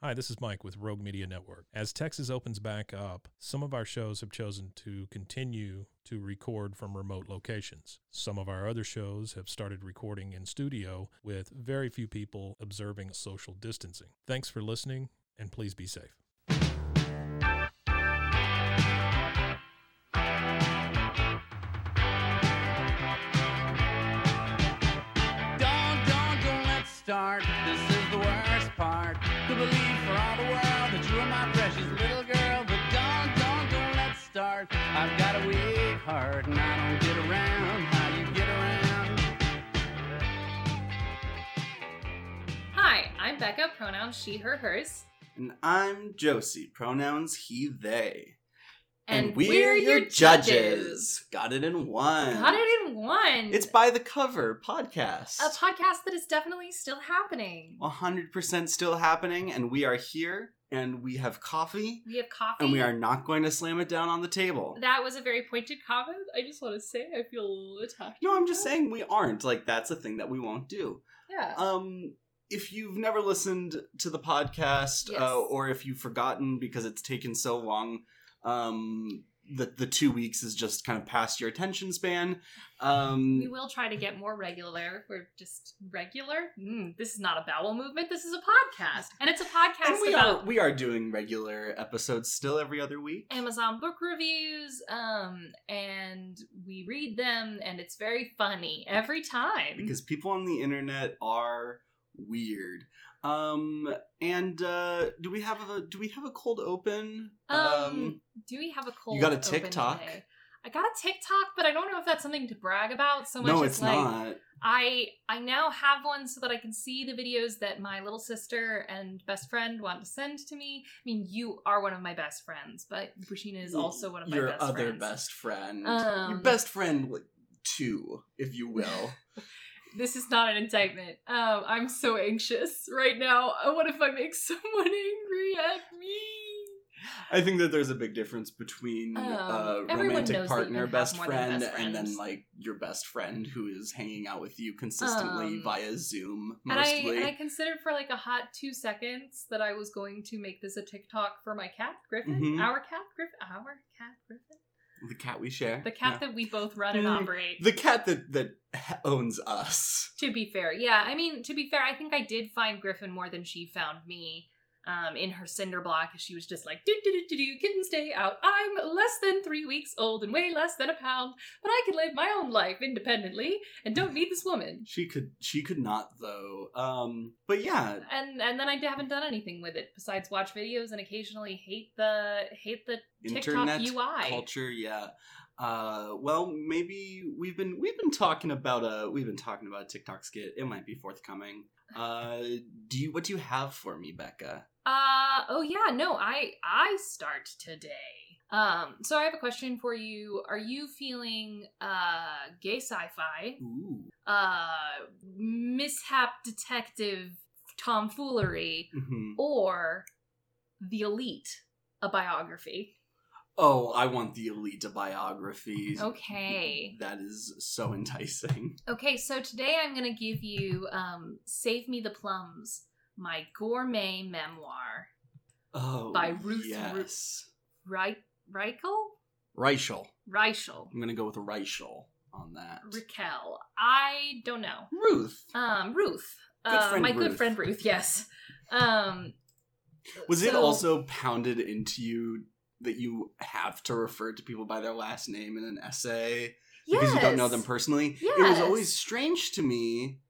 Hi, this is Mike with Rogue Media Network. As Texas opens back up, some of our shows have chosen to continue to record from remote locations. Some of our other shows have started recording in studio with very few people observing social distancing. Thanks for listening, and please be safe. Pronouns she, her, hers. And I'm Josie, pronouns he, they. And, we're, your judges. Got it in one. Got it in one. It's by the cover podcast. a podcast that is definitely still happening. 100% still happening, and we are here, and we have coffee, We have coffee. and we are not going to slam it down on the table. That was a very pointed comment. I just want to say I feel attacked. No, I'm just saying we aren't. Like, that's a thing that we won't do. Yeah. Um, if you've never listened to the podcast, Yes. uh, or if you've forgotten because it's taken so long, um, the the two weeks is just kind of past your attention span. Um, we will try to get more regular. We're just regular. Mm, this is not a bowel movement. This is a podcast, and it's a podcast and we about are we are doing regular episodes still every other week. Amazon book reviews. Um, and we read them, and it's very funny every time. because people on the internet are weird. Um, and uh, do we have a do we have a cold open? Um, do we have a cold? You got a open TikTok? today? I got a TikTok, but I don't know if that's something to brag about so much. no, as, it's like, not. I I now have one so that I can see the videos that my little sister and best friend want to send to me. I mean, you are one of my best friends, but Bushina is also one of my best friends. your best other friends. best friend. Um, your best friend, like, two, if you will. This is not an indictment. Um, I'm so anxious right now. Uh, What if I make someone angry at me? I think that there's a big difference between Um, uh, romantic knows that you partner, best friend, best and then like your best friend who is hanging out with you consistently Um, via Zoom And I, and I considered for like a hot two seconds that I was going to make this a TikTok for my cat, Griffin. Mhm. Our cat, Griffin. Our cat, Griffin. The cat we share. The cat Yeah. that we both run and Mm, operate. The cat that that owns us. To be fair, yeah. I mean, to be fair, I think I did find Griffin more than she found me. Um, in her cinder block, she was just like, do do do do do, kitten stay out. I'm less than three weeks old and weigh less than a pound, but I can live my own life independently and don't need this woman. She could she could not though. Um but yeah, And and then I haven't done anything with it besides watch videos and occasionally hate the hate the TikTok UI. culture, yeah. Uh well maybe we've been we've been talking about a we've been talking about a TikTok skit. It might be forthcoming. Uh do you what do you have for me, Becca? Uh oh yeah, no, I I start today. Um so I have a question for you. Are you feeling uh gay sci-fi? Ooh. Uh mishap detective tomfoolery Mhm. or The Elite, a biography? Oh, I want the elite biography. Okay. That is so enticing. Okay, so today I'm going to give you um Save Me the Plums, my gourmet memoir. Oh, By Ruth Yes. Right Reichel? Reichel. Reichel. I'm gonna go with Reichel on that. Raquel. I don't know. Ruth. Um, Ruth. Good uh, my good friend Ruth. Yes. Um, Was it also pounded into you that you have to refer to people by their last name in an essay because you don't know them Yes. personally. It was always strange to me,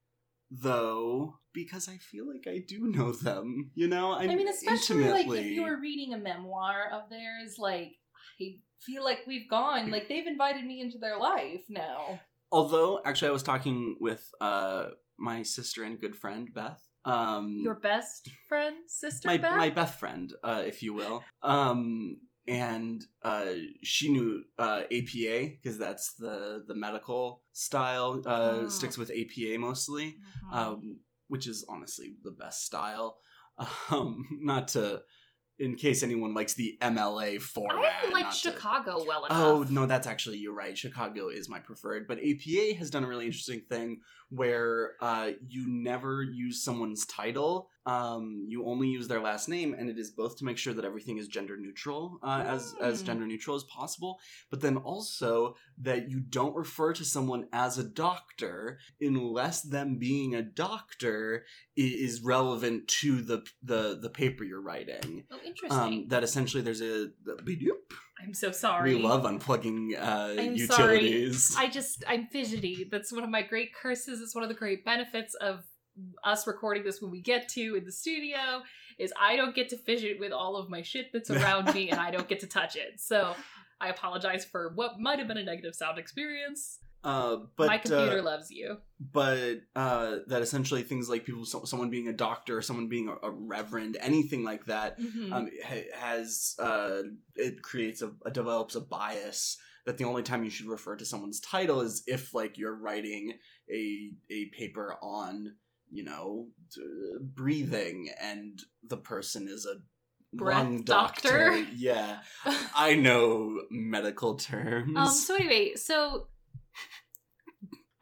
though, because I feel like I do know them. You know, I, I mean, especially like if you were reading a memoir of theirs, like I feel like we've gone, like they've invited me into their life now. Although, actually, I was talking with uh my sister and good friend Beth. Um, Your best friend, sister, my Beth? my Beth friend, uh, if you will. Um, and uh, she knew uh, APA because that's the the medical style. Uh, Oh. Sticks with APA mostly, Mhm. um, which is honestly the best style. Um, not to, in case anyone likes the MLA format. I liked not to- Chicago well enough. Oh no, that's actually you're right. Chicago is my preferred, but APA has done a really interesting thing where uh, you never use someone's title. Um, you only use their last name, and it is both to make sure that everything is gender neutral, uh, as as Mm. gender neutral as possible, but then also that you don't refer to someone as a doctor unless them being a doctor is relevant to the the the paper you're writing. Oh, interesting. Um, that essentially there's a beep. I'm so sorry. We love unplugging uh, I'm utilities. I just I'm fidgety. That's one of my great curses. It's one of the great benefits of us recording this when we get to in the studio is I don't get to fidget with all of my shit that's around me and I don't get to touch it. So I apologize for what might have been a negative sound experience. uh, but my computer uh, loves you. but uh, that essentially things like people, so, someone being a doctor, someone being a, a reverend, anything like that, Mhm. um, ha- has uh, it creates a, a develops a bias that the only time you should refer to someone's title is if like you're writing a a paper on you know breathing and the person is a Breath lung doctor? yeah I know medical terms. Um, so anyway, so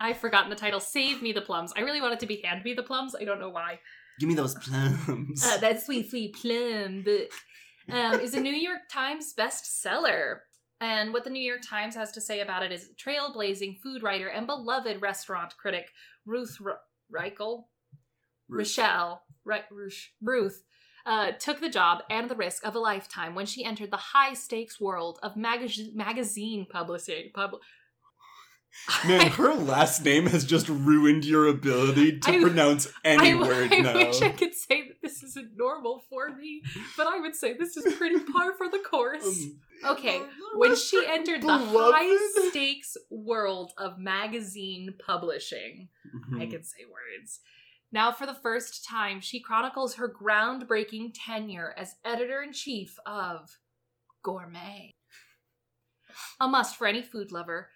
I've forgotten the title. Save me the plums. I really want it to be Hand Me the Plums. I don't know why. Give me those plums. Uh, that sweet, sweet plum book um, is a New York Times bestseller. And what the New York Times has to say about it is trailblazing food writer and beloved restaurant critic Ruth R- Reichel, Rochelle, Re- Ruth, Ruth uh, took the job and the risk of a lifetime when she entered the high stakes world of magaz- magazine publishing. Pub- Man, her last name has just ruined your ability to I- pronounce any I, word I now. wish I could say that this isn't normal for me, but I would say this is pretty par for the course. Um, Okay, when she entered the high stakes world of magazine publishing, I mhm. can say words. Now, for the first time, she chronicles her groundbreaking tenure as editor in chief of Gourmet. A must for any food lover.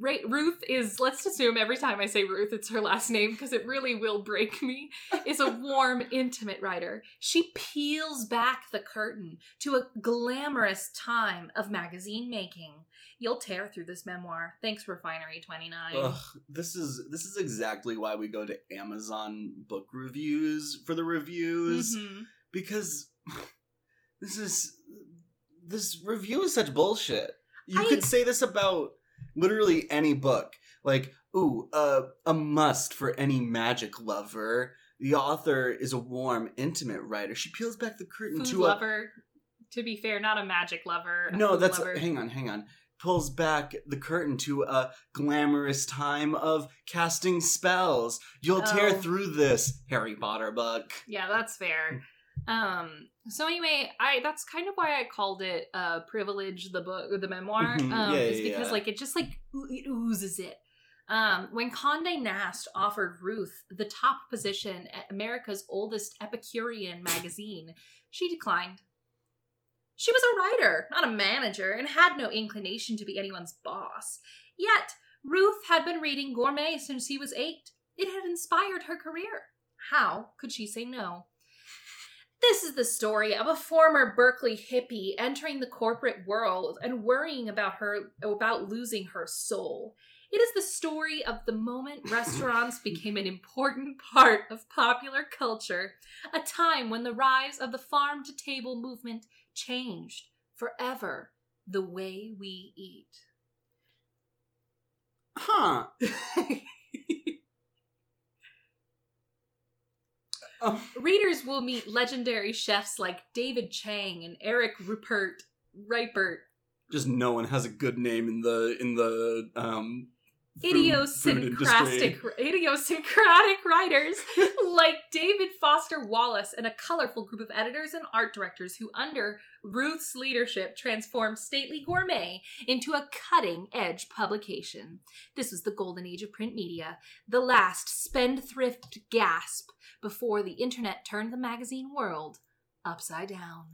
Ruth is, let's assume every time I say Ruth, it's her last name because it really will break me, is a warm, intimate writer. She peels back the curtain to a glamorous time of magazine making. You'll tear through this memoir. Thanks, Refinery 29. Ugh, this is this is exactly why we go to Amazon book reviews for the reviews Mhm. because this is this review is such bullshit. You I- could say this about literally any book. Like, ooh, uh, a must for any magic lover. The author is a warm, intimate writer. She peels back the curtain Food to lover, to be fair, not a magic lover. a a no. That's lover. hang on, hang on. Pulls back the curtain to a glamorous time of casting spells. You'll tear Oh. through this Harry Potter book. Yeah, that's fair. Um. So anyway, I that's kind of why I called it uh "Privilege" the book, the memoir. Mhm. Um, Yeah, is yeah, because yeah. like it just like it oozes it. Um, when Condé Nast offered Ruth the top position at America's oldest Epicurean magazine, she declined. She was a writer, not a manager, and had no inclination to be anyone's boss. Yet, Ruth had been reading Gourmet since he was eight. It had inspired her career. How could she say no? This is the story of a former Berkeley hippie entering the corporate world and worrying about her about losing her soul. It is the story of the moment restaurants became an important part of popular culture, a time when the rise of the farm to table movement changed forever the way we eat. Huh. Readers will meet legendary chefs like David Chang and Eric Rupert right, Bert. Just no one has a good name in the in the um idiosyncratic idiosyncratic writers like David Foster Wallace and a colorful group of editors and art directors who under Ruth's leadership transformed Stately Gourmet into a cutting-edge publication. This was the golden age of print media, the last spendthrift gasp before the internet turned the magazine world upside down.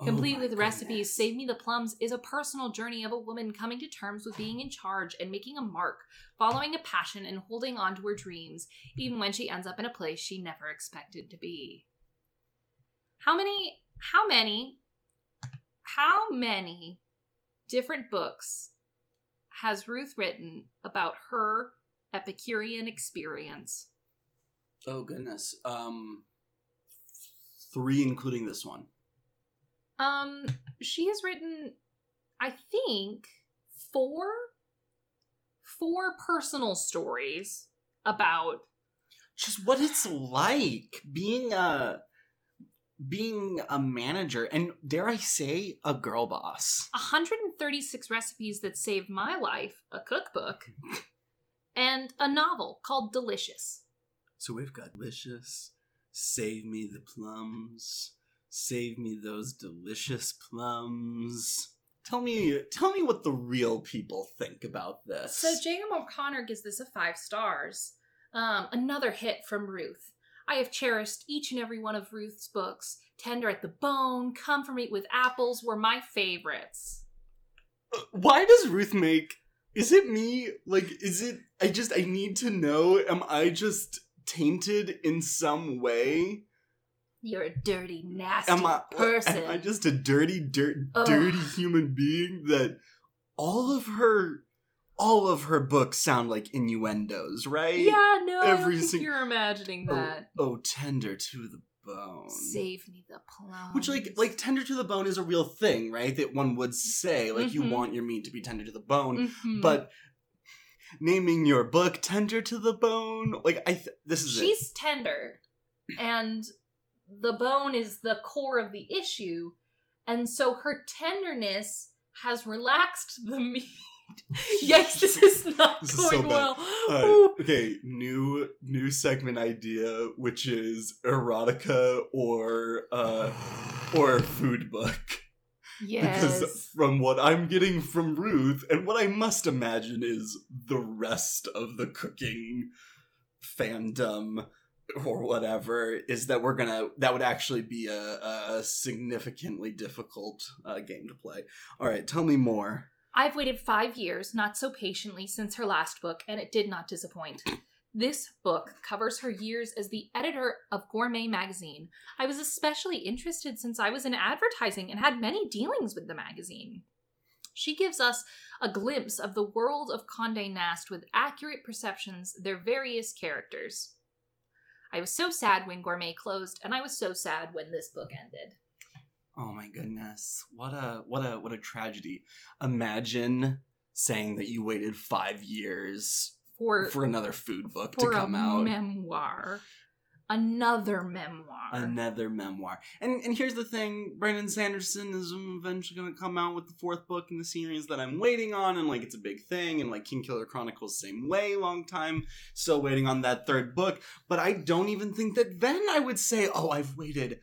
Oh Complete with recipes, goodness. Save Me the Plums is a personal journey of a woman coming to terms with being in charge and making a mark, following a passion and holding on to her dreams, even when she ends up in a place she never expected to be. How many, how many, how many different books has Ruth written about her Epicurean experience? Oh goodness. Um three including this one. Um, she has written, I think, four, four personal stories about. Just what it's like being a being a manager and dare I say a girl boss. 136 recipes that saved my life, a cookbook, and a novel called Delicious. So we've got delicious, save me the plums, save me those delicious plums. Tell me, tell me what the real people think about this. So Jacob O'Connor gives this a five stars. Um, another hit from Ruth. I have cherished each and every one of Ruth's books. Tender at the Bone, Comfort Me with Apples were my favorites. Uh, why does Ruth make? Is it me? Like, is it? I just, I need to know. Am I just tainted in some way? You're a dirty, nasty Am I? person. Am I just a dirty, dirt, dirty human being that all of her, all of her books sound like innuendos, right? yeah, no, I every don't think sing- you're imagining Oh, that. oh, tender to the bone. Save me the plums. Which like like tender to the bone is a real thing, right? That one would say like you Mhm. want your meat to be tender to the bone, Mhm. but naming your book tender to the bone, like I th- this is it. she's tender, and the bone is the core of the issue, and so her tenderness has relaxed the meat. Yikes! This is not This is so going well. Uh, okay, new new segment idea, which is erotica or uh or food book. yes. Because from what I'm getting from Ruth, and what I must imagine is the rest of the cooking fandom or whatever, is that we're gonna that would actually be a, a significantly difficult uh, game to play. All right, tell me more. I've waited five years, not so patiently, since her last book, and it did not disappoint. This book covers her years as the editor of Gourmet magazine. I was especially interested since I was in advertising and had many dealings with the magazine. She gives us a glimpse of the world of Condé Nast with accurate perceptions, their various characters. I was so sad when Gourmet closed, and I was so sad when this book ended. Oh my goodness. What a what a what a tragedy. Imagine saying that you waited 5 years For, for another food book to come out. memoir. Another memoir. Another memoir. And and here's the thing, Brandon Sanderson is eventually gonna come out with the fourth book in the series that I'm waiting on, and like it's a big thing, and like Kingkiller Chronicles, same way, long time, still waiting on that third book. But I don't even think that then I would say, Oh, I've waited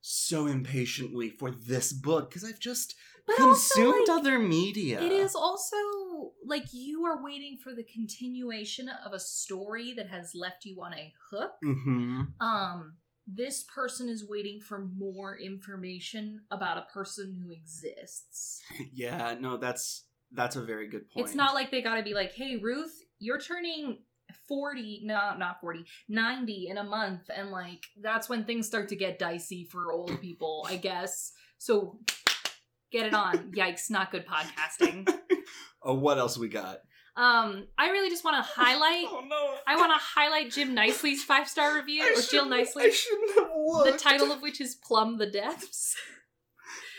so impatiently for this book, because I've just But also, consumed like, other media. It is also like you are waiting for the continuation of a story that has left you on a hook. Mm-hmm. Um, this person is waiting for more information about a person who exists. Yeah, no, that's that's a very good point. It's not like they gotta be like, hey, Ruth, you're turning 40, no, not 40, 90 in a month. And like, that's when things start to get dicey for old people, I guess. So get it on. Yikes, not good podcasting. Oh, what else we got? Um, I really just want to highlight. Oh no! I want to highlight Jim Nicely's five star review, I or Jill Nicely, I shouldn't have the title of which is "Plumb the Depths,"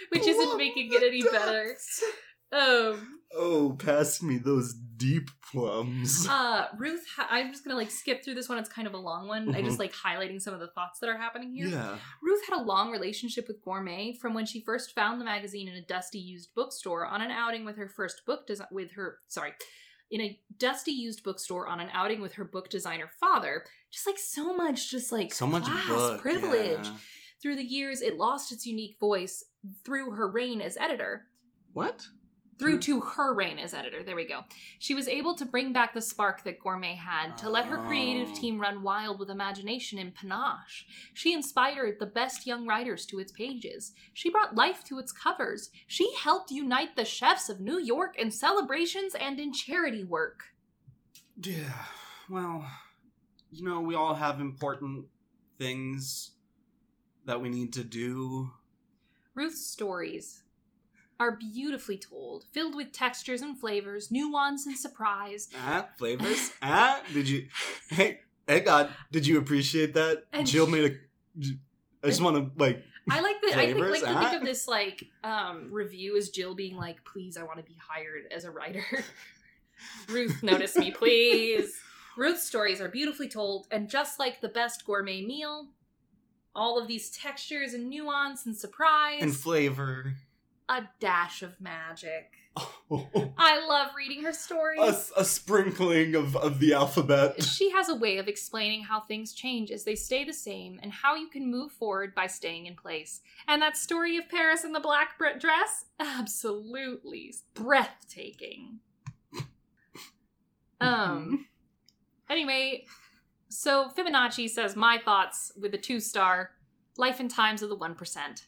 which isn't making it any better. depths. Um, Oh, pass me those deep plums. Uh, Ruth, I'm just gonna like skip through this one. It's kind of a long one. I just like highlighting some of the thoughts that are happening here. yeah. Ruth had a long relationship with Gourmet from when she first found the magazine in a dusty used bookstore on an outing with her first book design with her sorry, in a dusty used bookstore on an outing with her book designer father. Just like so much, just like So much class, book, privilege. yeah. Through the years, it lost its unique voice through her reign as editor. What? Through to her reign as editor. There we go. She was able to bring back the spark that Gourmet had to let her creative Oh. team run wild with imagination and panache. She inspired the best young writers to its pages. She brought life to its covers. She helped unite the chefs of New York in celebrations and in charity work. Yeah. Well, you know, we all have important things that we need to do. Ruth's stories are beautifully told, filled with textures and flavors, nuance and surprise. Ah, flavors. ah, did you? Hey, hey, God, did you appreciate that? And Jill made a. I just want to like. I like the I think like to think of this like um review as Jill being like, please, I want to be hired as a writer. Ruth, notice me, please. Ruth's stories are beautifully told, and just like the best gourmet meal, all of these textures and nuance and surprise, And flavor. A dash of magic. I love reading her stories. a sprinkling of, of the alphabet. She has a way of explaining how things change as they stay the same and how you can move forward by staying in place. And that story of Paris in the black dress? Absolutely breathtaking. Um anyway, so Fibonacci says my thoughts with a 2 star Life and Times of the 1%.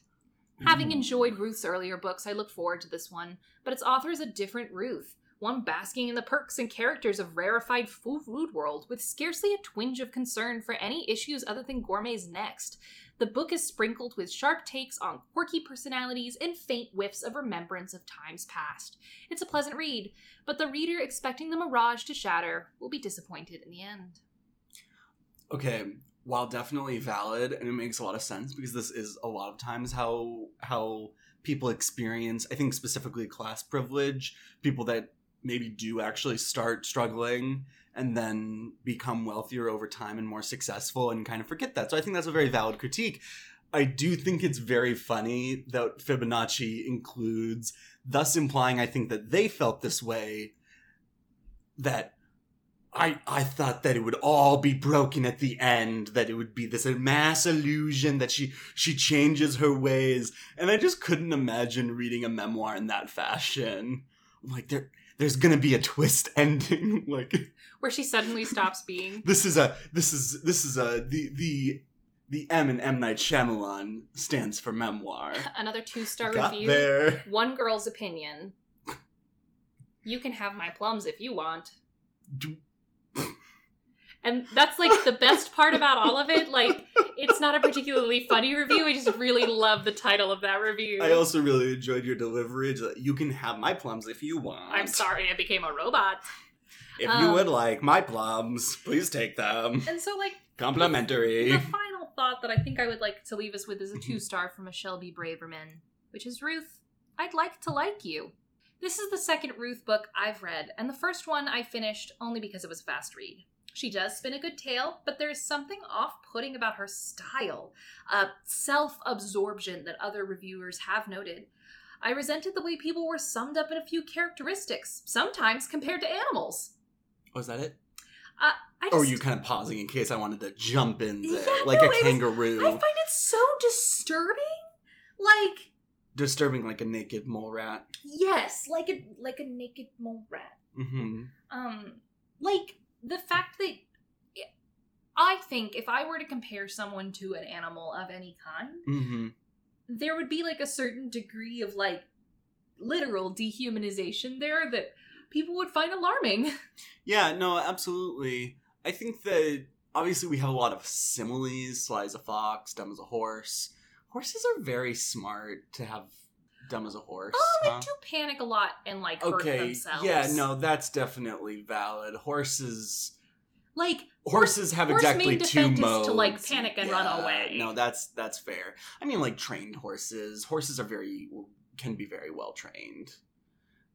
Having mm-hmm. enjoyed Ruth's earlier books, I look forward to this one, but its author is a different Ruth, one basking in the perks and characters of rarefied food world with scarcely a twinge of concern for any issues other than Gourmet's next. The book is sprinkled with sharp takes on quirky personalities and faint whiffs of remembrance of times past. It's a pleasant read, but the reader expecting the mirage to shatter will be disappointed in the end. okay while definitely valid and it makes a lot of sense because this is a lot of times how how people experience i think specifically class privilege people that maybe do actually start struggling and then become wealthier over time and more successful and kind of forget that. So i think that's a very valid critique. I do think it's very funny that fibonacci includes thus implying i think that they felt this way that I I thought that it would all be broken at the end, that it would be this mass illusion that she she changes her ways, and I just couldn't imagine reading a memoir in that fashion. I'm like there there's gonna be a twist ending. like Where she suddenly stops being. this is a this is this is a the the the M and M Night Shyamalan stands for memoir. Another two star review. there. One girl's opinion. You can have my plums if you want. Do- And that's like the best part about all of it. Like, it's not a particularly funny review. I just really love the title of that review. I also really enjoyed your delivery. You can have my plums if you want. I'm sorry I became a robot. If Um, you would like my plums, please take them. And so, like, Complimentary. the final thought that I think I would like to leave us with is a Mhm. two star from a Shelby Braverman, which is Ruth, I'd like to like you. This is the second Ruth book I've read, and the first one I finished only because it was a fast read. She does spin a good tale, but there is something off putting about her style, a self absorption that other reviewers have noted. I resented the way people were summed up in a few characteristics, sometimes compared to animals. Was that it? I just, Or were you kind of pausing in case I wanted to jump in there Yeah, like no, a it was- kangaroo? I find it so disturbing. Like, Disturbing like a naked mole rat. yes, like a like a naked mole rat. Mm-hmm. Um, like the fact that I think if I were to compare someone to an animal of any kind, Mm-hmm. there would be like a certain degree of like literal dehumanization there that people would find alarming. Yeah, no, absolutely. I think that obviously we have a lot of similes. Sly as a fox, dumb as a horse. Horses are very smart to have dumb as a horse. Oh, they huh? do panic a lot and like hurt Okay, themselves. yeah, no, that's definitely valid. Horses like horses have horse exactly two modes to, like, panic and run away. No, that's that's fair. I mean, like trained horses. Horses are very can be very well trained.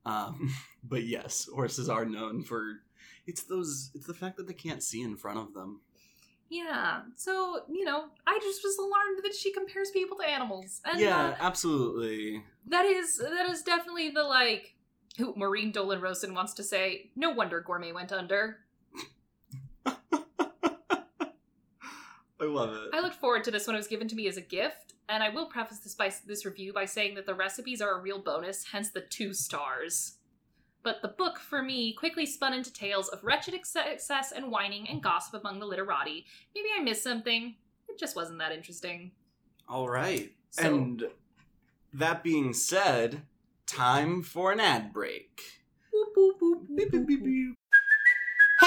Um, but yes, horses are known for it's those it's the fact that they can't see in front of them. Yeah. So, you know, I just was alarmed that she compares people to animals. And yeah, uh, absolutely. that is that is definitely the like who Maureen Dolan Rosen wants to say, no wonder gourmet went under. I love it. I looked forward to this when it was given to me as a gift, and I will preface this by this review by saying that the recipes are a real bonus, hence the two stars. But the book, for me, quickly spun into tales of wretched excess and whining and gossip among the literati. Maybe I missed something. It just wasn't that interesting. All right. So- and that being said, time for an ad break. Boop, boop, boop,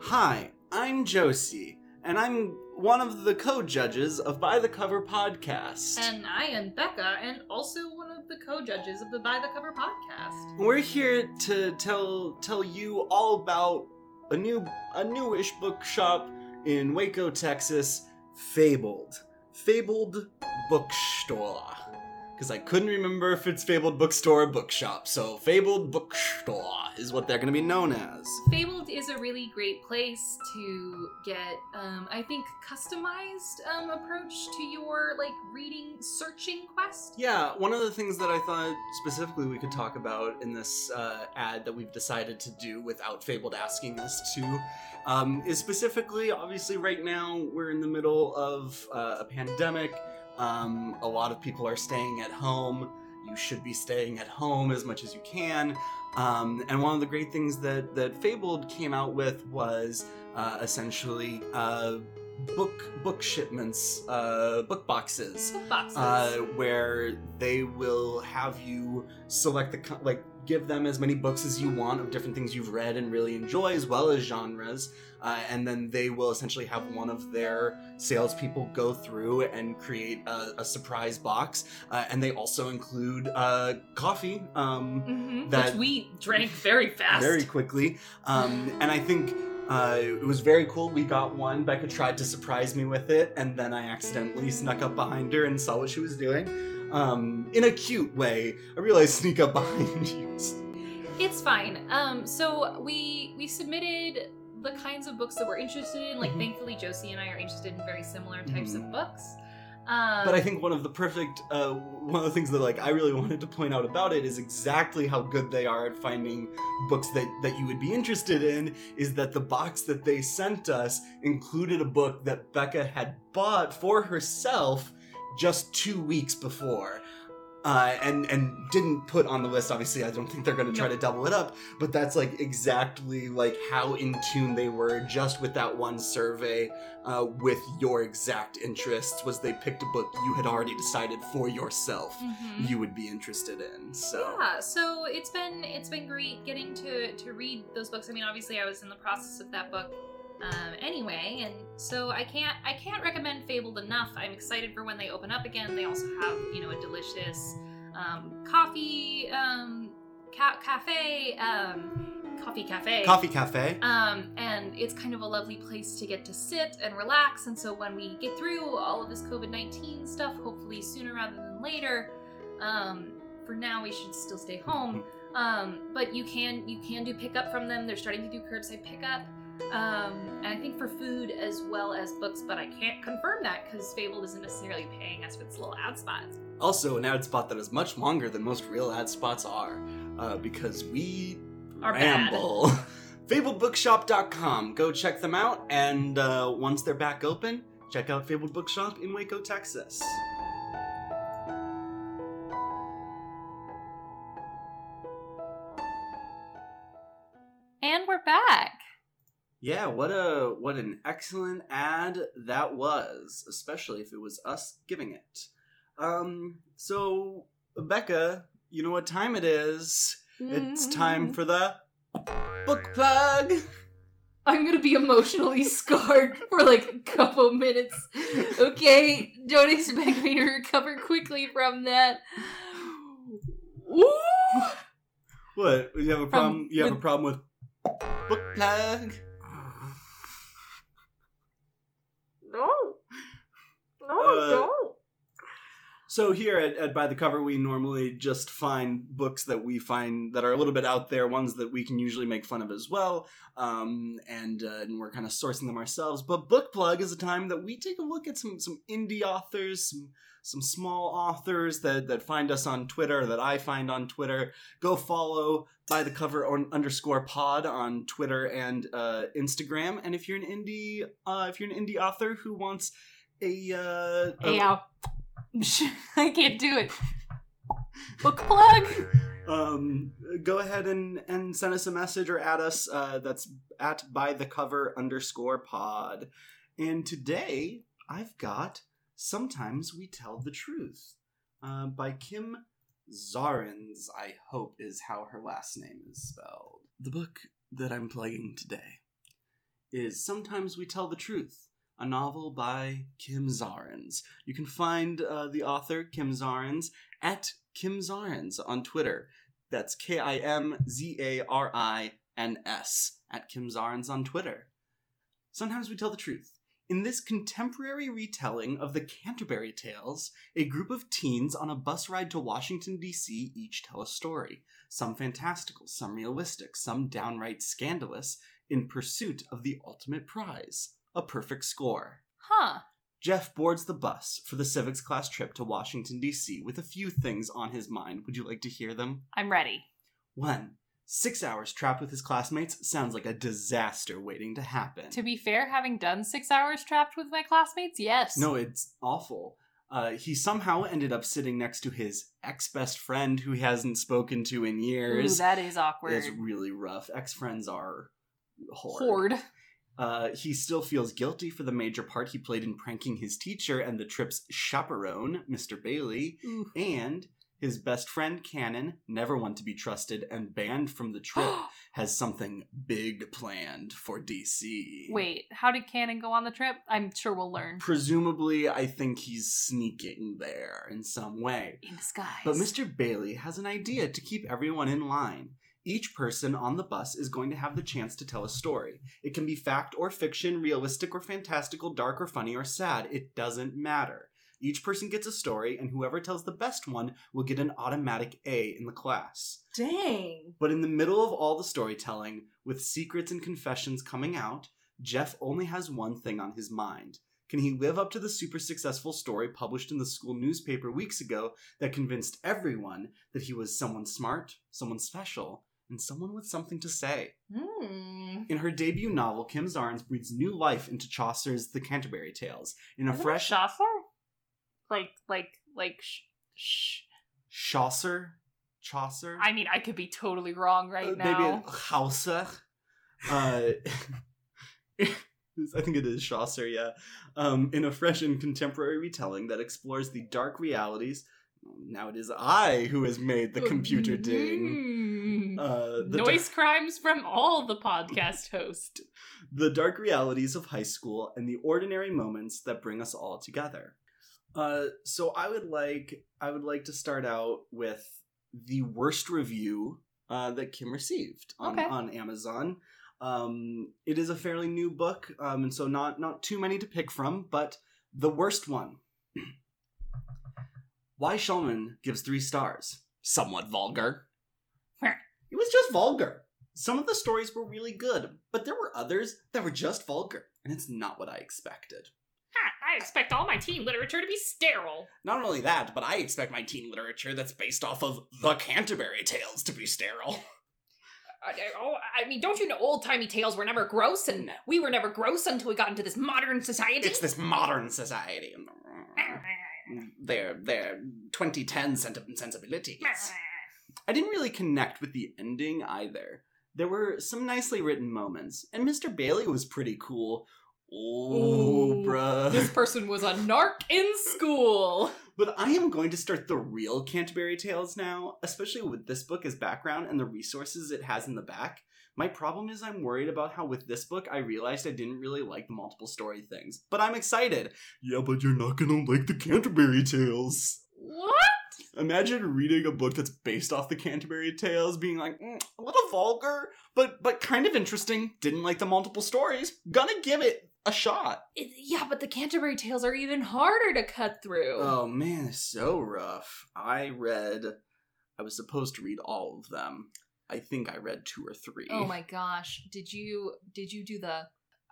Hi, I'm Josie, and I'm one of the co-judges of By the Cover podcast. And I am Becca, and also one of the co-judges of the By the Cover podcast. We're here to tell tell you all about a new a newish bookshop in Waco, Texas, Fabled. Fabled Bookstore. Because I couldn't remember if it's Fabled Bookstore or Bookshop, so Fabled Bookstore is what they're going to be known as. Fabled is a really great place to get, um, I think, customized um, approach to your like reading searching quest. Yeah, one of the things that I thought specifically we could talk about in this uh, ad that we've decided to do without Fabled asking us to um, is specifically, obviously, right now we're in the middle of uh, a pandemic. Um, a lot of people are staying at home. You should be staying at home as much as you can. Um, and one of the great things that, that Fabled came out with was uh, essentially uh, book book shipments, uh, book boxes Book boxes. uh, where they will have you select the co- like give them as many books as you want of different things you've read and really enjoy as well as genres uh, and then they will essentially have one of their salespeople go through and create a, a surprise box uh, and they also include uh, coffee um, Mhm, that- which we drank very fast. very quickly. Um, and I think uh, it was very cool. We got one. Becca tried to surprise me with it, and then I accidentally snuck up behind her and saw what she was doing. Um, in a cute way. I realized sneak up behind you. It's fine. Um, so we we submitted the kinds of books that we're interested in. Like, Mhm. thankfully, Josie and I are interested in very similar types Mhm. of books. Um, But I think one of the perfect, uh, one of the things that like I really wanted to point out about it is exactly how good they are at finding books that that you would be interested in. Is that the box that they sent us included a book that Becca had bought for herself just two weeks before. Uh, and and didn't put on the list. Obviously, I don't think they're going to try to double it up. But that's like exactly like how in tune they were just with that one survey uh, with your exact interests. Was they picked a book you had already decided for yourself Mhm. you would be interested in. So Yeah, so it's been it's been great getting to to read those books. I mean, obviously, I was in the process of that book um, anyway, and so I can't I can't recommend Fabled enough. I'm excited for when they open up again. They also have you know a delicious um, coffee um, ca- cafe um, coffee cafe coffee cafe. um, and it's kind of a lovely place to get to sit and relax. And so when we get through all of this COVID 19 stuff, hopefully sooner rather than later, um, for now we should still stay home. Um, but you can you can do pickup from them. They're starting to do curbside pickup. Um, and I think for food as well as books, but I can't confirm that because Fable isn't necessarily paying us with its little ad spots. Also, an ad spot that is much longer than most real ad spots are, uh, because we Are bad. ramble. FabledBookshop.com. Go check them out, and uh, once they're back open, check out Fabled Bookshop in Waco, Texas. And we're back. Yeah, what a what an excellent ad that was, especially if it was us giving it. Um, so Becca, you know what time it is? It's time for the book plug. I'm gonna be emotionally scarred for like a couple minutes. Okay, don't expect me to recover quickly from that. Ooh! What? You have a problem? you have a problem with book plug? No. No, Uh, don't. So here at, at By the Cover, we normally just find books that we find that are a little bit out there, ones that we can usually make fun of as well, um, and, uh, and we're kind of sourcing them ourselves. But Book Plug is a time that we take a look at some some indie authors, some some small authors that that find us on Twitter, that I find on Twitter. Go follow By the Cover on underscore Pod on Twitter and uh, Instagram. And if you're an indie, uh, if you're an indie author who wants a, uh, a ow. I can't do it. Book plug. um, go ahead and, and send us a message or add us. Uh, that's at by the cover underscore pod. And today I've got Sometimes We Tell the Truth uh, by Kim Zarins, I hope is how her last name is spelled. The book that I'm plugging today is Sometimes We Tell the Truth, a novel by Kim Zarins. You can find uh, the author, Kim Zarins, at Kim Zarins on Twitter. That's K I M Z A R I N S, at Kim Zarens on Twitter. Sometimes we tell the truth. In this contemporary retelling of the Canterbury Tales, a group of teens on a bus ride to Washington, D.C. each tell a story, some fantastical, some realistic, some downright scandalous, in pursuit of the ultimate prize a perfect score. Huh. Jeff boards the bus for the civics class trip to Washington, D.C., with a few things on his mind. Would you like to hear them? I'm ready. One, six hours trapped with his classmates sounds like a disaster waiting to happen. To be fair, having done six hours trapped with my classmates, yes. No, it's awful. Uh, he somehow ended up sitting next to his ex best friend who he hasn't spoken to in Ooh, years. that is awkward. It's really rough. Ex friends are horde. Horde. Uh, he still feels guilty for the major part he played in pranking his teacher and the trip's chaperone, Mr. Bailey, Ooh. and his best friend Cannon, never one to be trusted and banned from the trip, has something big planned for DC. Wait, how did Cannon go on the trip? I'm sure we'll learn. Presumably, I think he's sneaking there in some way. In disguise. But Mr. Bailey has an idea to keep everyone in line. Each person on the bus is going to have the chance to tell a story. It can be fact or fiction, realistic or fantastical, dark or funny or sad. It doesn't matter. Each person gets a story, and whoever tells the best one will get an automatic A in the class. Dang. But in the middle of all the storytelling, with secrets and confessions coming out, Jeff only has one thing on his mind. Can he live up to the super successful story published in the school newspaper weeks ago that convinced everyone that he was someone smart, someone special, and someone with something to say? Hmm. In her debut novel, Kim Zarins breathes new life into Chaucer's The Canterbury Tales in a Isn't fresh Chaucer? Like, like, like, sh- sh- Chaucer. Chaucer. I mean, I could be totally wrong right Uh, now. Maybe Hauser. Uh, I think it is Chaucer, yeah. Um, in a fresh and contemporary retelling that explores the dark realities. Now it is I who has made the computer ding. Uh, the Noise crimes from all the podcast hosts. the dark realities of high school and the ordinary moments that bring us all together. Uh, so I would like I would like to start out with the worst review uh, that Kim received on, Okay. on Amazon. Um, it is a fairly new book, um, and so not not too many to pick from, but the worst one. Why Shulman gives three stars. Somewhat vulgar. It was just vulgar. Some of the stories were really good, but there were others that were just vulgar, and it's not what I expected. I expect all my teen literature to be sterile. Not only that, but I expect my teen literature that's based off of the Canterbury Tales to be sterile. Uh, oh, I mean, don't you know old timey tales were never gross, and we were never gross until we got into this modern society? It's this modern society. Their their 2010 senti- sensibilities. I didn't really connect with the ending either. There were some nicely written moments, and Mr. Bailey was pretty cool. Oh, Ooh, bruh. This person was a narc in school. But I am going to start the real Canterbury Tales now, especially with this book as background and the resources it has in the back. My problem is I'm worried about how with this book I realized I didn't really like the multiple story things. But I'm excited. Yeah, but you're not gonna like the Canterbury Tales. What? Imagine reading a book that's based off the Canterbury Tales, being like "Mm, a little vulgar, but but kind of interesting. Didn't like the multiple stories. Gonna give it a shot. It- yeah, but the Canterbury Tales are even harder to cut through. Oh man, it's so rough. I read. I was supposed to read all of them. I think I read two or three. Oh my gosh! Did you did you do the?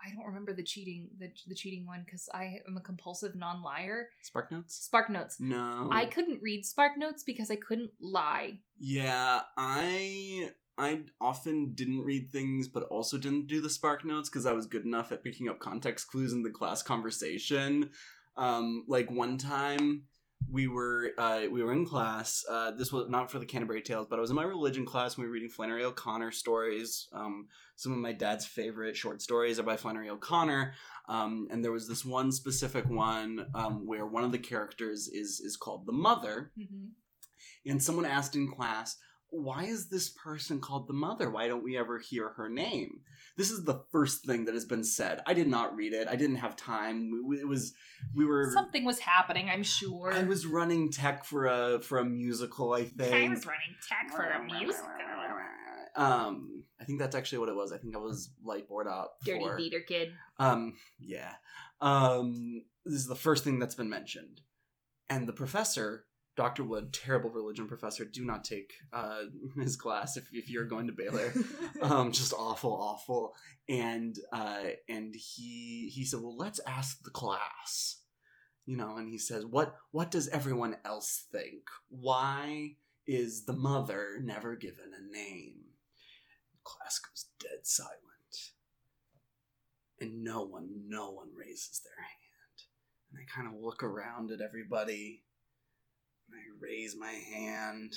I don't remember the cheating the the cheating one because I am a compulsive non liar. Spark notes? Spark Notes. No. I couldn't read Spark Notes because I couldn't lie. Yeah, I I often didn't read things, but also didn't do the spark notes because I was good enough at picking up context clues in the class conversation. Um, like one time we were uh, we were in class. Uh, this was not for the Canterbury Tales, but I was in my religion class. and We were reading Flannery O'Connor stories. Um, some of my dad's favorite short stories are by Flannery O'Connor. Um, and there was this one specific one um, where one of the characters is is called the mother, Mm-hmm. and someone asked in class, why is this person called the mother? Why don't we ever hear her name? This is the first thing that has been said. I did not read it. I didn't have time. It was we were Something was happening, I'm sure. I was running tech for a for a musical, I think. I was running tech for a musical. Um, I think that's actually what it was. I think I was light board up Dirty for theater kid. um, yeah. Um, this is the first thing that's been mentioned. And the professor, Dr. Wood, terrible religion professor, do not take uh, his class if, if you're going to Baylor. um, just awful, awful. And uh, and he he said, well, let's ask the class. You know, and he says, what what does everyone else think? Why is the mother never given a name? Class goes dead silent and no one, no one raises their hand. And I kind of look around at everybody, and I raise my hand,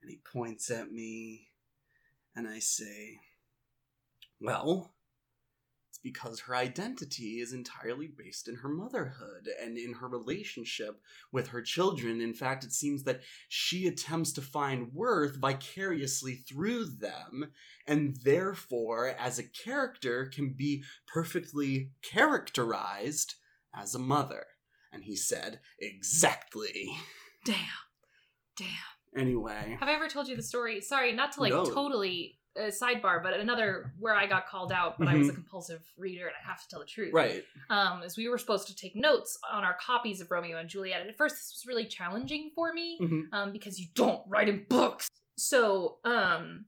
and he points at me, and I say, Well, it's because her identity is entirely based in her motherhood and in her relationship with her children. In fact, it seems that she attempts to find worth vicariously through them, and therefore, as a character, can be perfectly characterized as a mother. And he said, Exactly. Damn. Damn. Anyway. Have I ever told you the story? Sorry, not to like No. totally uh, sidebar, but another where I got called out, but I was a Mhm. compulsive reader and I have to tell the truth. Right. Um, is we were supposed to take notes on our copies of Romeo and Juliet. And at first, this was really challenging for me Mhm. um, because you don't write in books. So, um,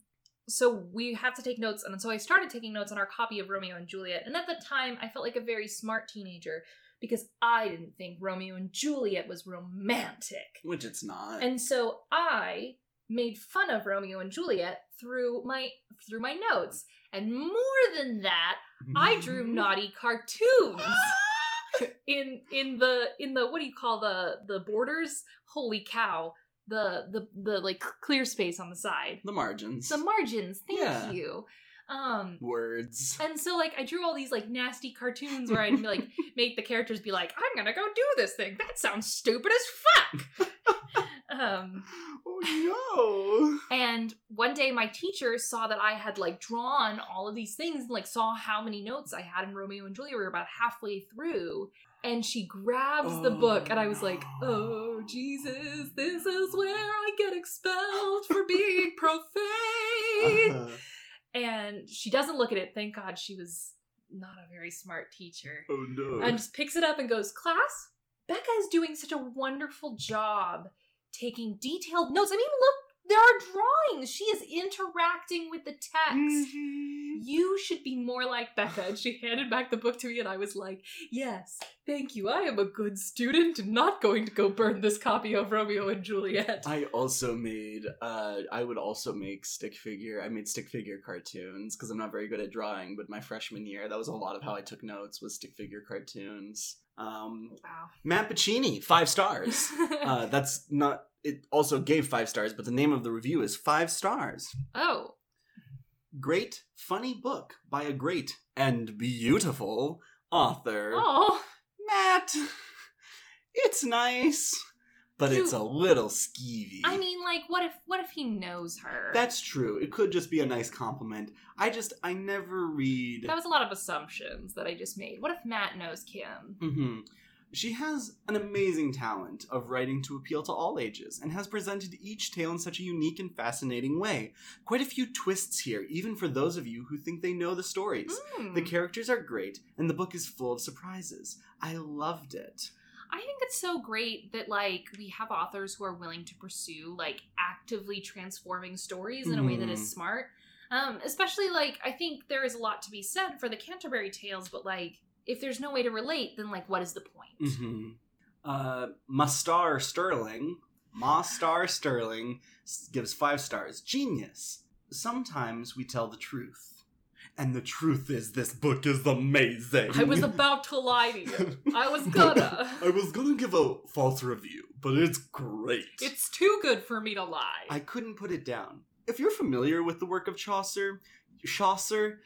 so we have to take notes, and so I started taking notes on our copy of Romeo and Juliet. And at the time, I felt like a very smart teenager because I didn't think Romeo and Juliet was romantic. Which it's not. And so I made fun of Romeo and Juliet through my through my notes. And more than that, I drew naughty cartoons in in the in the what do you call the the borders? Holy cow. The the the like clear space on the side. the margins. The margins. Thank Yeah. you. Um Words. and so like I drew all these like nasty cartoons where I'd like make the characters be like, I'm gonna go do this thing. That sounds stupid as fuck. um Oh no. and one day my teacher saw that I had like drawn all of these things and like saw how many notes I had in Romeo and Juliet. We were about halfway through. And she grabs the Oh, book and I was like. Oh Jesus, this is where I get expelled for being profane. no! And she doesn't look at it. Thank God she was not a very smart teacher. oh no. And just picks it up and goes, Class, Becca is doing such a wonderful job taking detailed notes. I mean, look, there are drawings. She is interacting with the text. Mhm. You should be more like Becca. And she handed back the book to me, and I was like, Yes, thank you. I am a good student and not going to go burn this copy of Romeo and Juliet. I also made. Uh, I would also make stick figure. I made stick figure cartoons because I'm not very good at drawing. But my freshman year, that was a lot of how I took notes was stick figure cartoons. Um, Wow. Matt Pacini, five stars. uh, that's not. It also gave five stars, but the name of the review is five stars. oh, Great, funny book by a great and beautiful author. oh. Matt, it's nice, but it's a little skeevy. I mean, like, what if what if he knows her? That's true. It could just be a nice compliment. I just, I never read. that was a lot of assumptions that I just made. What if Matt knows Kim? hmm She has an amazing talent of writing to appeal to all ages and has presented each tale in such a unique and fascinating way. Quite a few twists here, even for those of you who think they know the stories. Hmm. The characters are great, and the book is full of surprises. I loved it. I think it's so great that like we have authors who are willing to pursue like actively transforming stories in a way that Mhm. smart. Um, especially like I think there is a lot to be said for the Canterbury Tales, but like if there's no way to relate, then like what is the point? hmm Uh, Mastar Sterling, Mastar Sterling gives five stars. Genius. Sometimes we tell the truth. And the truth is, this book is amazing. I was about to lie to you. I was gonna. I was gonna give a false review, but it's great. It's too good for me to lie. I couldn't put it down. If you're familiar with the work of Chaucer, Chaucer,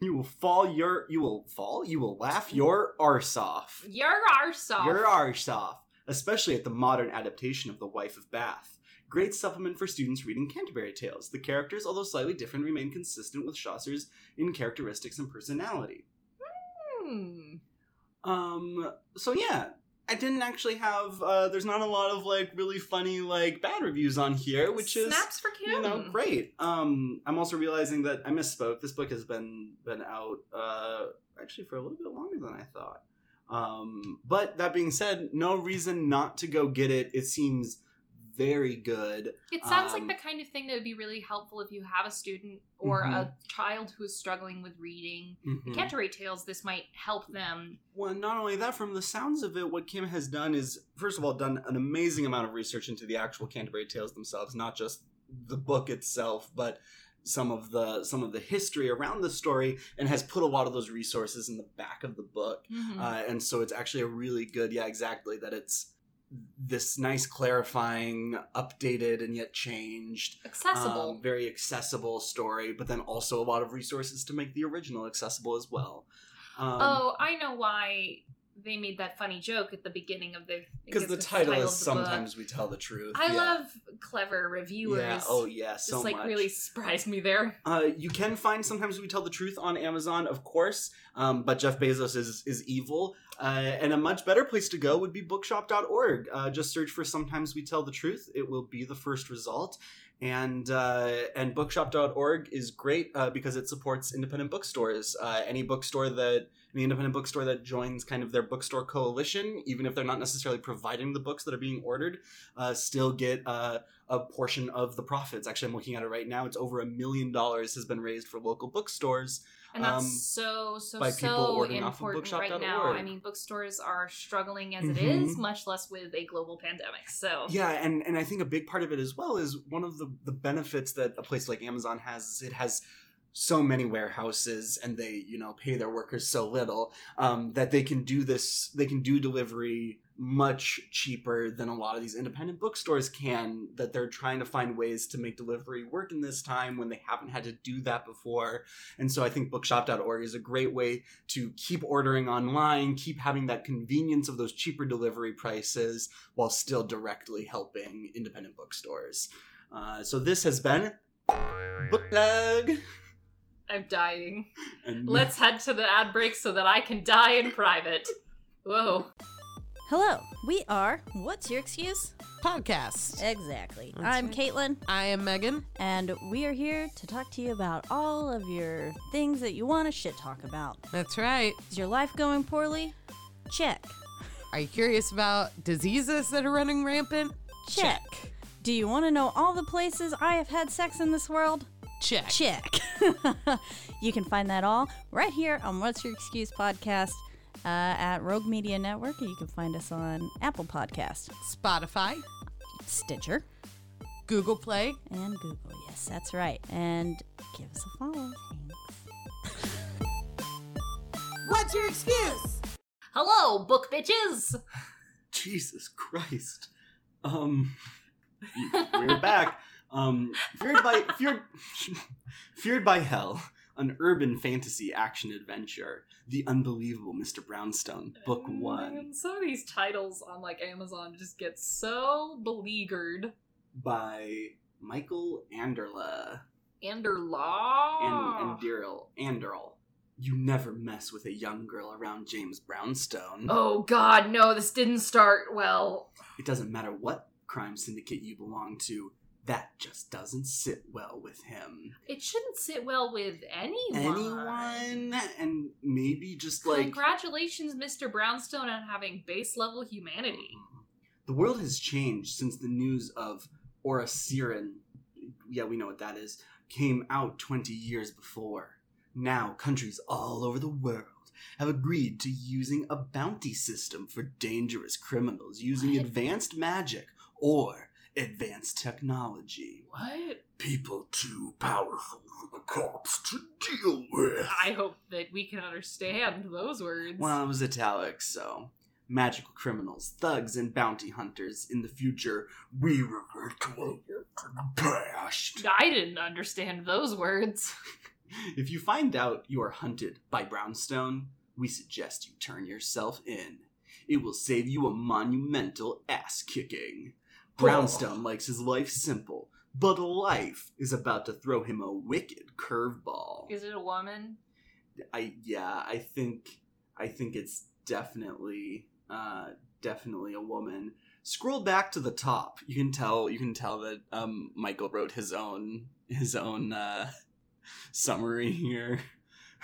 you will fall your you will fall, you will laugh your arse off. You're arse off. Your arse off, especially at the modern adaptation of The Wife of Bath. Great supplement for students reading Canterbury Tales. The characters, although slightly different, remain consistent with Chaucer's in characteristics and personality. Hmm. Um, so yeah, I didn't actually have. Uh, there's not a lot of like really funny like bad reviews on here, which is snaps for Kim. you know great. Um, I'm also realizing that I misspoke. This book has been been out uh actually for a little bit longer than I thought. Um, but that being said, no reason not to go get it. It seems very good. It sounds Um, like the kind of thing that would be really helpful if you have a student or Mhm. a child who is struggling with reading. The Mhm. Canterbury Tales, this might help them. Well, not only that, from the sounds of it, what Kim has done is, first of all, done an amazing amount of research into the actual Canterbury Tales themselves, not just the book itself, but some of the some of the history around the story, and has put a lot of those resources in the back of the book. Mhm. Uh, and so it's actually a really good, yeah, exactly, that it's this nice, clarifying, updated, and yet changed Accessible. um, very accessible story, but then also a lot of resources to make the original accessible as well. Um, oh, I know why they made that funny joke at the beginning of the because the title is the book. sometimes we tell the truth. I yeah. love clever reviewers. Yeah. Oh yeah. So Just like much. really surprised me there. Uh, you can find sometimes we tell the truth on Amazon, of course, um, but Jeff Bezos is is evil, uh, and a much better place to go would be Bookshop.org. Uh, just search for "Sometimes We Tell the Truth." It will be the first result, and uh, and Bookshop.org is great uh, because it supports independent bookstores. Uh, any bookstore that any independent bookstore that joins kind of their bookstore coalition, even if they're not necessarily providing the books that are being ordered, uh, still get uh, a portion of the profits. Actually, I'm looking at it right now. It's over a million dollars has been raised for local bookstores. And that's um, so so by people so ordering off of important right now. I mean, bookstores are struggling as it Mhm. is, much less with a global pandemic. So Yeah, and, and I think a big part of it as well is one of the, the benefits that a place like Amazon has is it has so many warehouses and they, you know, pay their workers so little um, that they can do this, they can do delivery much cheaper than a lot of these independent bookstores can, that they're trying to find ways to make delivery work in this time when they haven't had to do that before. And so I think bookshop.org is a great way to keep ordering online, keep having that convenience of those cheaper delivery prices while still directly helping independent bookstores. Uh, so this has been Book Plug. I'm dying. And Let's head to the ad break so that I can die in private. Whoa. Hello, we are What's Your Excuse? Podcast. Exactly. That's I'm right. Caitlin, I am Megan. and we are here to talk to you about all of your things that you want to shit talk about. That's right. Is your life going poorly? Check. Are you curious about diseases that are running rampant? Check. Do you want to know all the places I have had sex in this world? Check. Check. you can find that all right here on What's Your Excuse podcast uh, at Rogue Media Network. You can find us on Apple Podcast, Spotify, Stitcher, Google Play, and Google. Yes, that's right. And give us a follow. What's your excuse? Hello, book bitches. Jesus Christ. Um, we're back. Um, feared by feared, feared by hell, an urban fantasy action adventure, the unbelievable Mr. Brownstone, book one, Man, some of these titles on like Amazon just get so beleaguered. by Michael Anderla Anderlaw. and and Daryl Anderl. You never mess with a young girl around James Brownstone. Oh god, no, this didn't start well. It doesn't matter what crime syndicate you belong to. That just doesn't sit well with him. It shouldn't sit well with anyone. Anyone, and maybe just like Congratulations, Mr. Brownstone, on having base level humanity. The world has changed since the news of Oriceran, yeah, we know what that is, came out 20 years before. Now, countries all over the world have agreed to using a bounty system for dangerous criminals using What? advanced magic or advanced technology. What? People too powerful for the cops to deal with. I hope that we can understand those words. Well, it was italics, so. Magical criminals, thugs, and bounty hunters. In the future, we revert to a world past. I didn't understand those words. If you find out you are hunted by Brownstone, we suggest you turn yourself in. It will save you a monumental ass kicking. Brownstone likes his life simple, but life is about to throw him a wicked curveball. Is it a woman? I yeah, I think I think it's definitely uh definitely a woman. Scroll back to the top. You can tell you can tell that um Michael wrote his own his own uh summary here.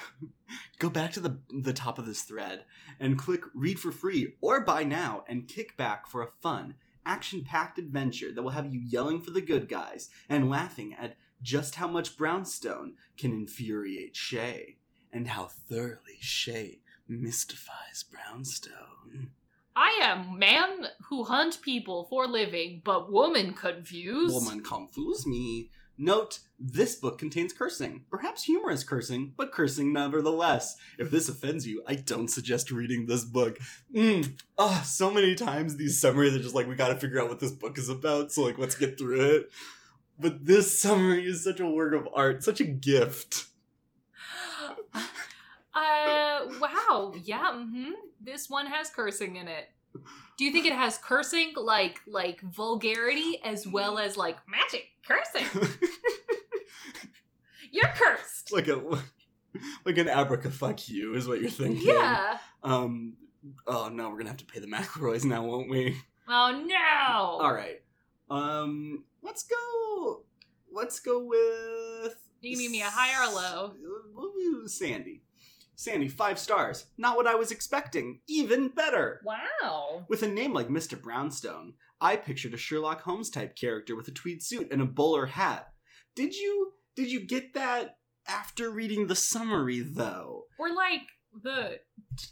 Go back to the the top of this thread and click read for free or buy now and kick back for a fun, action-packed adventure that will have you yelling for the good guys and laughing at just how much Brownstone can infuriate Shay and how thoroughly Shay mystifies Brownstone. I am man who hunt people for living, but woman confused. Woman confuse me. Note, this book contains cursing. Perhaps humorous cursing, but cursing nevertheless. If this offends you, I don't suggest reading this book. Mm. Ah, so many times these summaries are just like, we gotta figure out what this book is about, so like, let's get through it. But this summary is such a work of art, such a gift. Uh, wow. Yeah, hmm This one has cursing in it. Do you think it has cursing like like vulgarity as well as like magic cursing? You're cursed. like a like an abraca fuck you is what you're thinking. Yeah. Um oh no, we're gonna have to pay the McElroys now, won't we? Oh no. All right. Um let's go let's go with You can give me a high or a low. We'll do Sandy. Sandy, five stars. Not what I was expecting. Even better. Wow. With a name like Mr. Brownstone, I pictured a Sherlock Holmes type character with a tweed suit and a bowler hat. Did you did you get that after reading the summary though? Or like the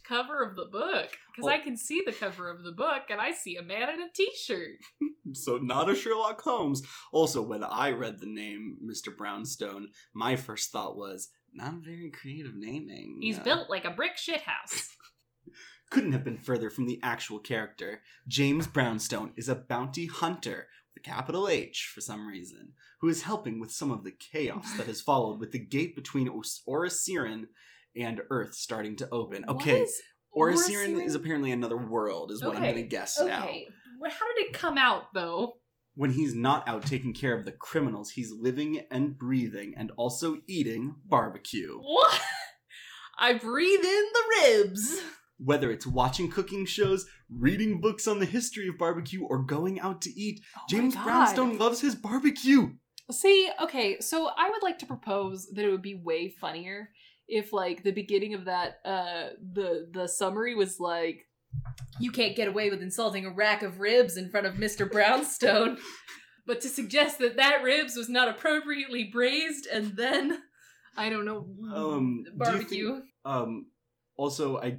cover of the book because. I can see the cover of the book and I see a man in a t-shirt. So not a Sherlock Holmes. Also, when I read the name Mr. Brownstone, my first thought was not very creative naming. He's Uh, built like a brick shit house. couldn't have been further from the actual character. James Brownstone is a bounty hunter with a capital H for some reason, who is helping with some of the chaos that has followed with the gate between Os- Oriceran and Earth starting to open. Okay, is Oriceran? is apparently another world, is what I'm going to guess now. Okay. Well, How did it come out though? When he's not out taking care of the criminals, he's living and breathing and also eating barbecue. What? I breathe in the ribs. Whether it's watching cooking shows, reading books on the history of barbecue, or going out to eat, James Brownstone loves his barbecue. See, okay, so I would like to propose that it would be way funnier if like the beginning of that uh the the summary was like you can't get away with insulting a rack of ribs in front of Mr. Brownstone. but to suggest that that ribs was not appropriately braised and then I don't know Um, do barbecue. think- um, also, I,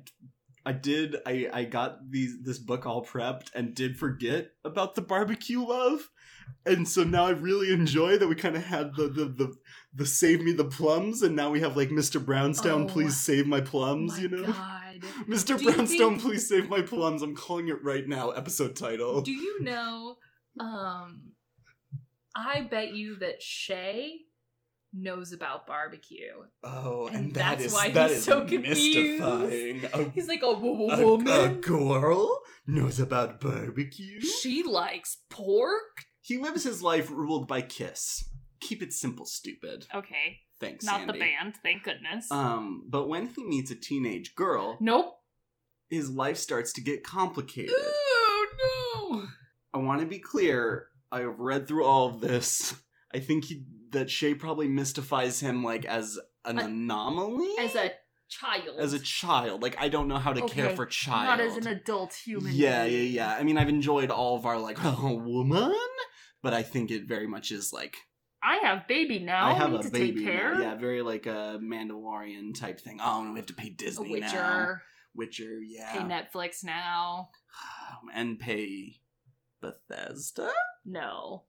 I did, I, I got these this book all prepped and did forget about the barbecue love, and so now I really enjoy that we kind of had the the the the save me the plums, and now we have like Mr. Brownstone, Oh, please save my plums, my you know. God. Mr. Do Brownstone, think- please save my plums. I'm calling it right now. Episode title. Do you know? Um, I bet you that Shay knows about barbecue. oh, and, and that that's is why that he's is so confused. A, He's like a, wo- wo- a, a girl knows about barbecue. She likes pork. He lives his life ruled by Kiss. Keep it simple, stupid. Okay, Thanks, not the band. Thank goodness. Um, but when he meets a teenage girl, nope. his life starts to get complicated. Oh no. I want to be clear. I have read through all of this. I think he, that Shay probably mystifies him like as an A- anomaly, As a child. as a child. Like I don't know how to care for child. Not as an adult human. Yeah, yeah, yeah. I mean, I've enjoyed all of our like oh, woman, but I think it very much is like I have baby now. I have need a to baby. take now. Yeah, very like a Mandalorian type thing. Oh, we have to pay A Disney now. Witcher. Witcher, yeah, Pay Netflix now. and pay Bethesda, No.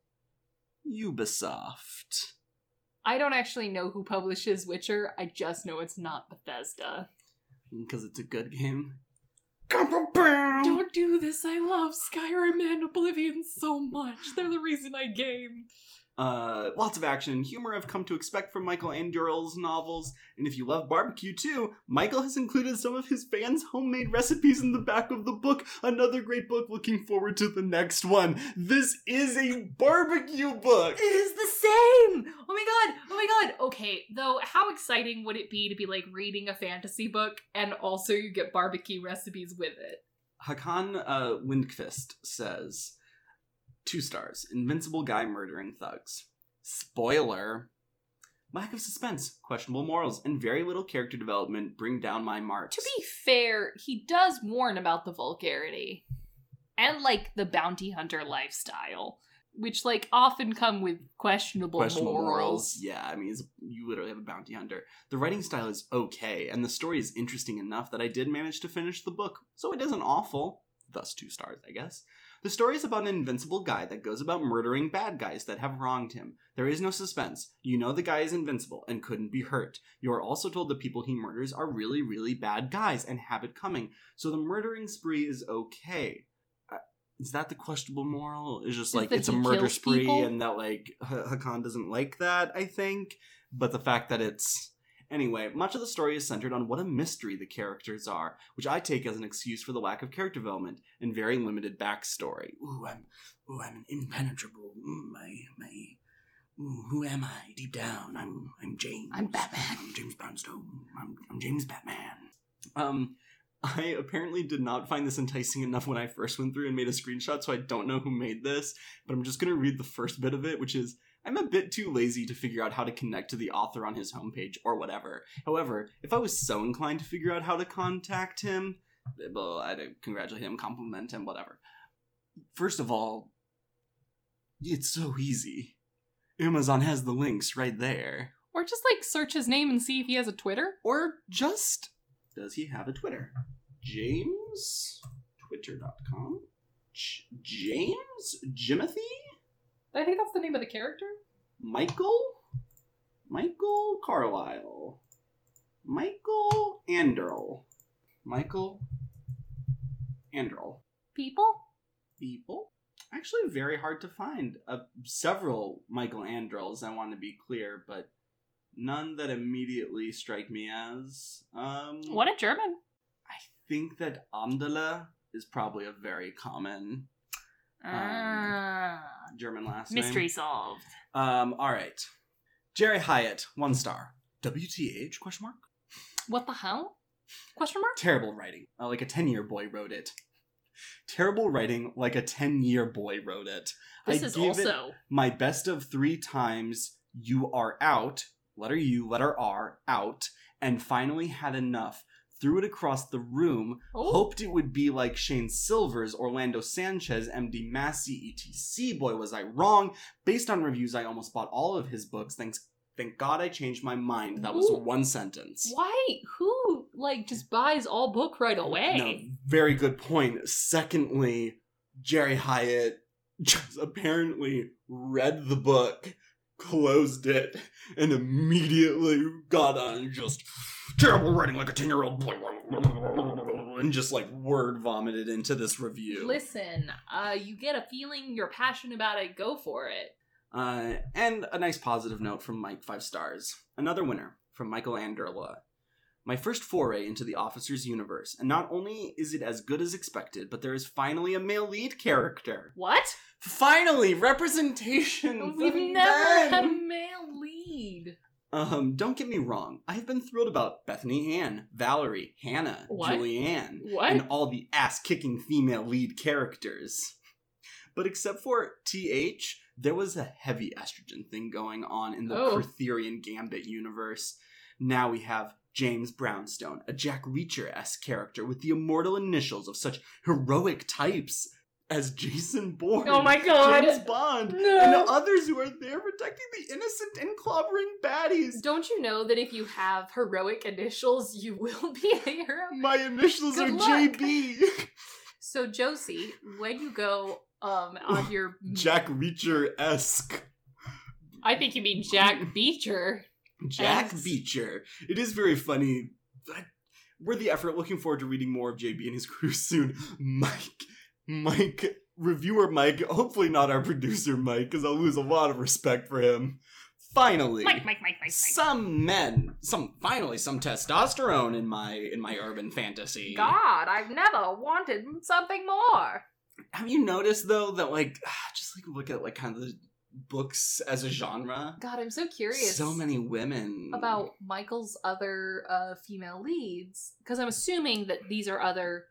Ubisoft. I don't actually know who publishes Witcher. I just know it's not Bethesda. Mm, because it's a good game. Don't do this. I love Skyrim and Oblivion so much. They're the reason I game. Uh, lots of action and humor I've come to expect from Michael Anderle's novels, and if you love barbecue too, Michael has included some of his fans' homemade recipes in the back of the book. Another great book. Looking forward to the next one. This is a barbecue book. It is the same. Oh my god. Oh my god. Okay, though, how exciting would it be to be like reading a fantasy book and also you get barbecue recipes with it? Hakan uh, Lindqvist says, two stars, invincible guy murdering thugs. Spoiler. Lack of suspense, questionable morals, and very little character development bring down my marks. To be fair, he does warn about the vulgarity and like the bounty hunter lifestyle, which like often come with questionable, questionable morals. morals. Yeah, I mean, you literally have a bounty hunter. The writing style is okay, and the story is interesting enough that I did manage to finish the book, so it isn't awful. Thus, two stars, I guess. The story is about an invincible guy that goes about murdering bad guys that have wronged him. There is no suspense. You know the guy is invincible and couldn't be hurt. You are also told the people he murders are really, really bad guys and have it coming. So the murdering spree is okay. Uh, is that the questionable moral? It's just like that it's a murder spree people? and that like H- Hakan doesn't like that, I think. But the fact that it's Anyway, much of the story is centered on what a mystery the characters are, which I take as an excuse for the lack of character development and very limited backstory. Ooh, I'm, ooh, I'm an impenetrable. mm, My, my. Ooh, who am I deep down? I'm, I'm James. I'm Batman. I'm James Brownstone. I'm, I'm James Batman. Um, I apparently did not find this enticing enough when I first went through and made a screenshot, so I don't know who made this, but I'm just gonna read the first bit of it, which is I'm a bit too lazy to figure out how to connect to the author on his homepage or whatever. However, if I was so inclined to figure out how to contact him, well, I'd congratulate him, compliment him, whatever. First of all, it's so easy. Amazon has the links right there. Or just like search his name and see if he has a Twitter. Or just, does he have a Twitter? James, twitter.com. J- James Jimothy? I think that's the name of the character. Michael? Michael Carlisle. Michael Anderl. Michael Anderl. People? People? Actually, very hard to find. Uh, several Michael Andrels, I want to be clear, but none that immediately strike me as. Um, What a German. I think that Amdala is probably a very common Ah, German last name. mystery solved. Um, all right. Jerry Hyatt, one star. WTH? Question mark. What the hell? Question mark? Terrible writing. Uh, like a ten-year boy wrote it. Terrible writing, like a ten-year boy wrote it. This I is also my best of three times. You are out. Letter U, letter R, out, and finally had enough. Threw it across the room, Oh. hoped it would be like Shayne Silvers Orlando Sanchez, MD Massey, ETC. Boy, was I wrong. Based on reviews, I almost bought all of his books. Thanks. Thank God I changed my mind. That was Ooh. one sentence. Why? Who like just buys all book right away? No, very good point. Secondly, Jerry Hyatt just apparently read the book, closed it, and immediately got on and just terrible writing like a 10 year old boy and just like word vomited into this review. Listen, uh, you get a feeling you're passionate about it, go for it. Uh, and a nice positive note from Mike, five stars. Another winner from Michael Anderle. My first foray into the officer's universe, and not only is it as good as expected, but there is finally a male lead character. What? Finally, representation. We've never men. had a male lead. Um, don't get me wrong. I have been thrilled about Bethany Ann, Valerie, Hannah, What? Julianne, What? and all the ass-kicking female lead characters. But except for TH, there was a heavy estrogen thing going on in the Oh. Gambit universe. Now we have James Brownstone, a Jack Reacher-esque character with the immortal initials of such heroic types as Jason Bourne, Oh my God. James Bond, No. and the others who are there protecting the innocent and clobbering baddies. Don't you know that if you have heroic initials, you will be a hero? My initials Good are luck. JB. So Josie, when you go um on your Jack Reacher esque. I think you mean Jack Beecher. Jack Beecher. It is very funny. Worth the effort. Looking forward to reading more of JB and his crew soon. Mike, Mike, reviewer Mike. Hopefully not our producer Mike, because I'll lose a lot of respect for him. Finally, Mike, Mike, Mike, Mike, Mike. some men, some finally some testosterone in my in my urban fantasy. God, I've never wanted something more. Have you noticed though that like just like look at like kind of the books as a genre? God, I'm so curious. So many women about Michael's other uh, female leads because I'm assuming that these are other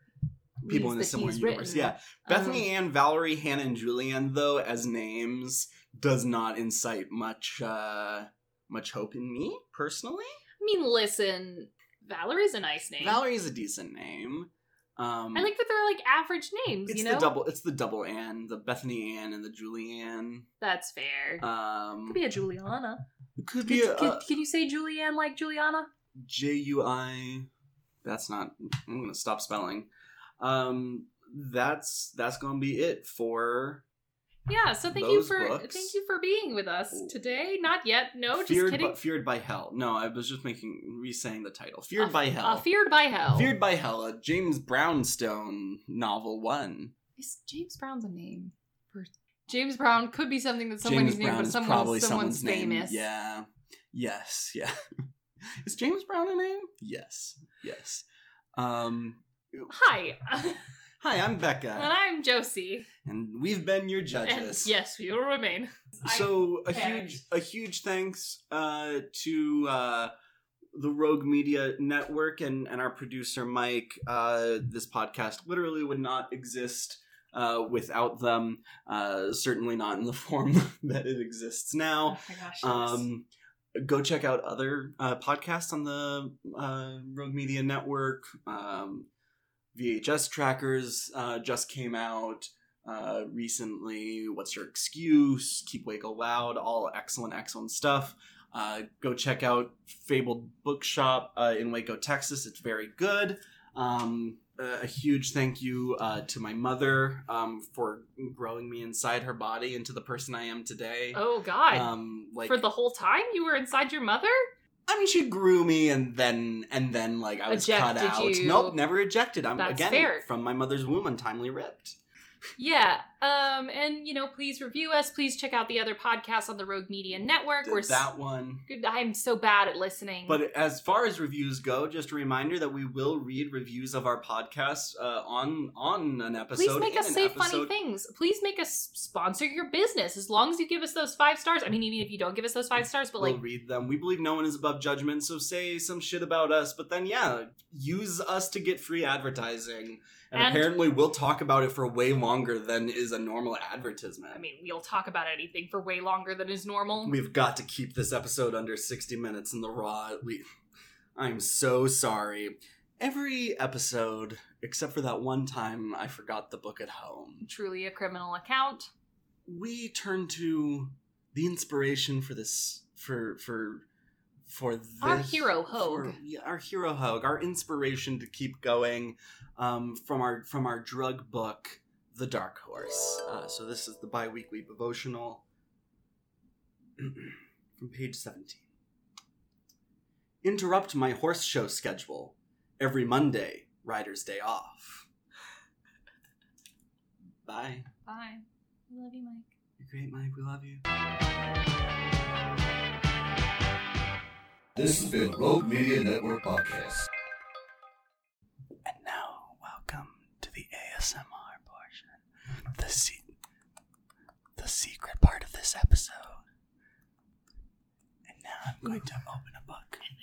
people in a similar universe. written. Yeah, Bethany Um, Ann, Valerie, Hannah, and Julianne though as names does not incite much uh much hope in me personally. I mean, listen, Valerie's a nice name. Valerie's a decent name. Um, I like that they're like average names. it's you know, the double. It's the double Ann, the Bethany Ann, and the Julianne. That's fair. Um, could be a Juliana. could Could, be a, could, uh, can you say Julianne like Juliana? J U I. That's not. I'm gonna stop spelling. Um, that's that's gonna be it for Yeah. So thank Those you for books. thank you for being with us today. Not yet. No, just feared kidding. by, feared by hell. No, I was just making re-saying the title. Feared Uh, by hell. Uh, feared by hell. Feared by hell. A James Brownstone novel one. Is James Brown's a name? For James Brown could be something that somebody's James named, Brown but is someone's, probably someone's, someone's, name. famous. Yeah. Yes. Yeah. is James Brown a name? Yes. Yes. Um. Hi, Hi, I'm Becca. and I'm Josie. and we've been your And judges. yes, we will remain. So a huge a huge thanks uh, to uh, the Rogue Media Network and, and our producer Mike. Uh, this podcast literally would not exist uh, without them. Uh, certainly not in the form that it exists now. Oh my gosh. yes. Um, go check out other uh, podcasts on the uh, Rogue Media Network. Um, VHS trackers uh, just came out uh, recently. What's your excuse? Keep Waco loud. All excellent, excellent stuff. Uh, go check out Fabled Bookshop uh, in Waco, Texas. It's very good. Um, a a huge thank you uh, to my mother um, for growing me inside her body into the person I am today. oh God. Um, like For the whole time you were inside your mother? I mean, she grew me, and then and then like I was cut out. you. Nope, never ejected. I'm That's again fair. from my mother's womb, untimely ripped. Yeah. Um, and you know, please review us. Please check out the other podcasts on the Rogue Media Network. Did We're that one. I'm so bad at listening. But as far as reviews go, just a reminder that we will read reviews of our podcasts uh, on on an episode. Please make us say funny things. Please make us sponsor your business as long as you give us those five stars. I mean, even if you don't give us those five stars, but we'll like, read them. We believe no one is above judgment, so say some shit about us, but then yeah, use us to get free advertising. And, And- apparently, we'll talk about it for way longer than is a normal advertisement. I mean, we'll talk about anything for way longer than is normal. We've got to keep this episode under 60 minutes in the raw at least. I'm so sorry. every episode, except for that one time I forgot the book at home, Truly a criminal account. we turn to the inspiration for this for for for this, Our hero, Hogue. for- yeah, our hero Hogue, our inspiration to keep going um, from our from our drug book, The Dark Horse. Uh, so this is the biweekly devotional from page seventeen. Interrupt my horse show schedule every Monday. Rider's Day off. Bye. Bye. I love you, Mike. You're great, Mike. We love you. This has been Rogue Media Network Podcast. And now, welcome to the ASMR portion. The se- the secret part of this episode. And now I'm going to open a book. And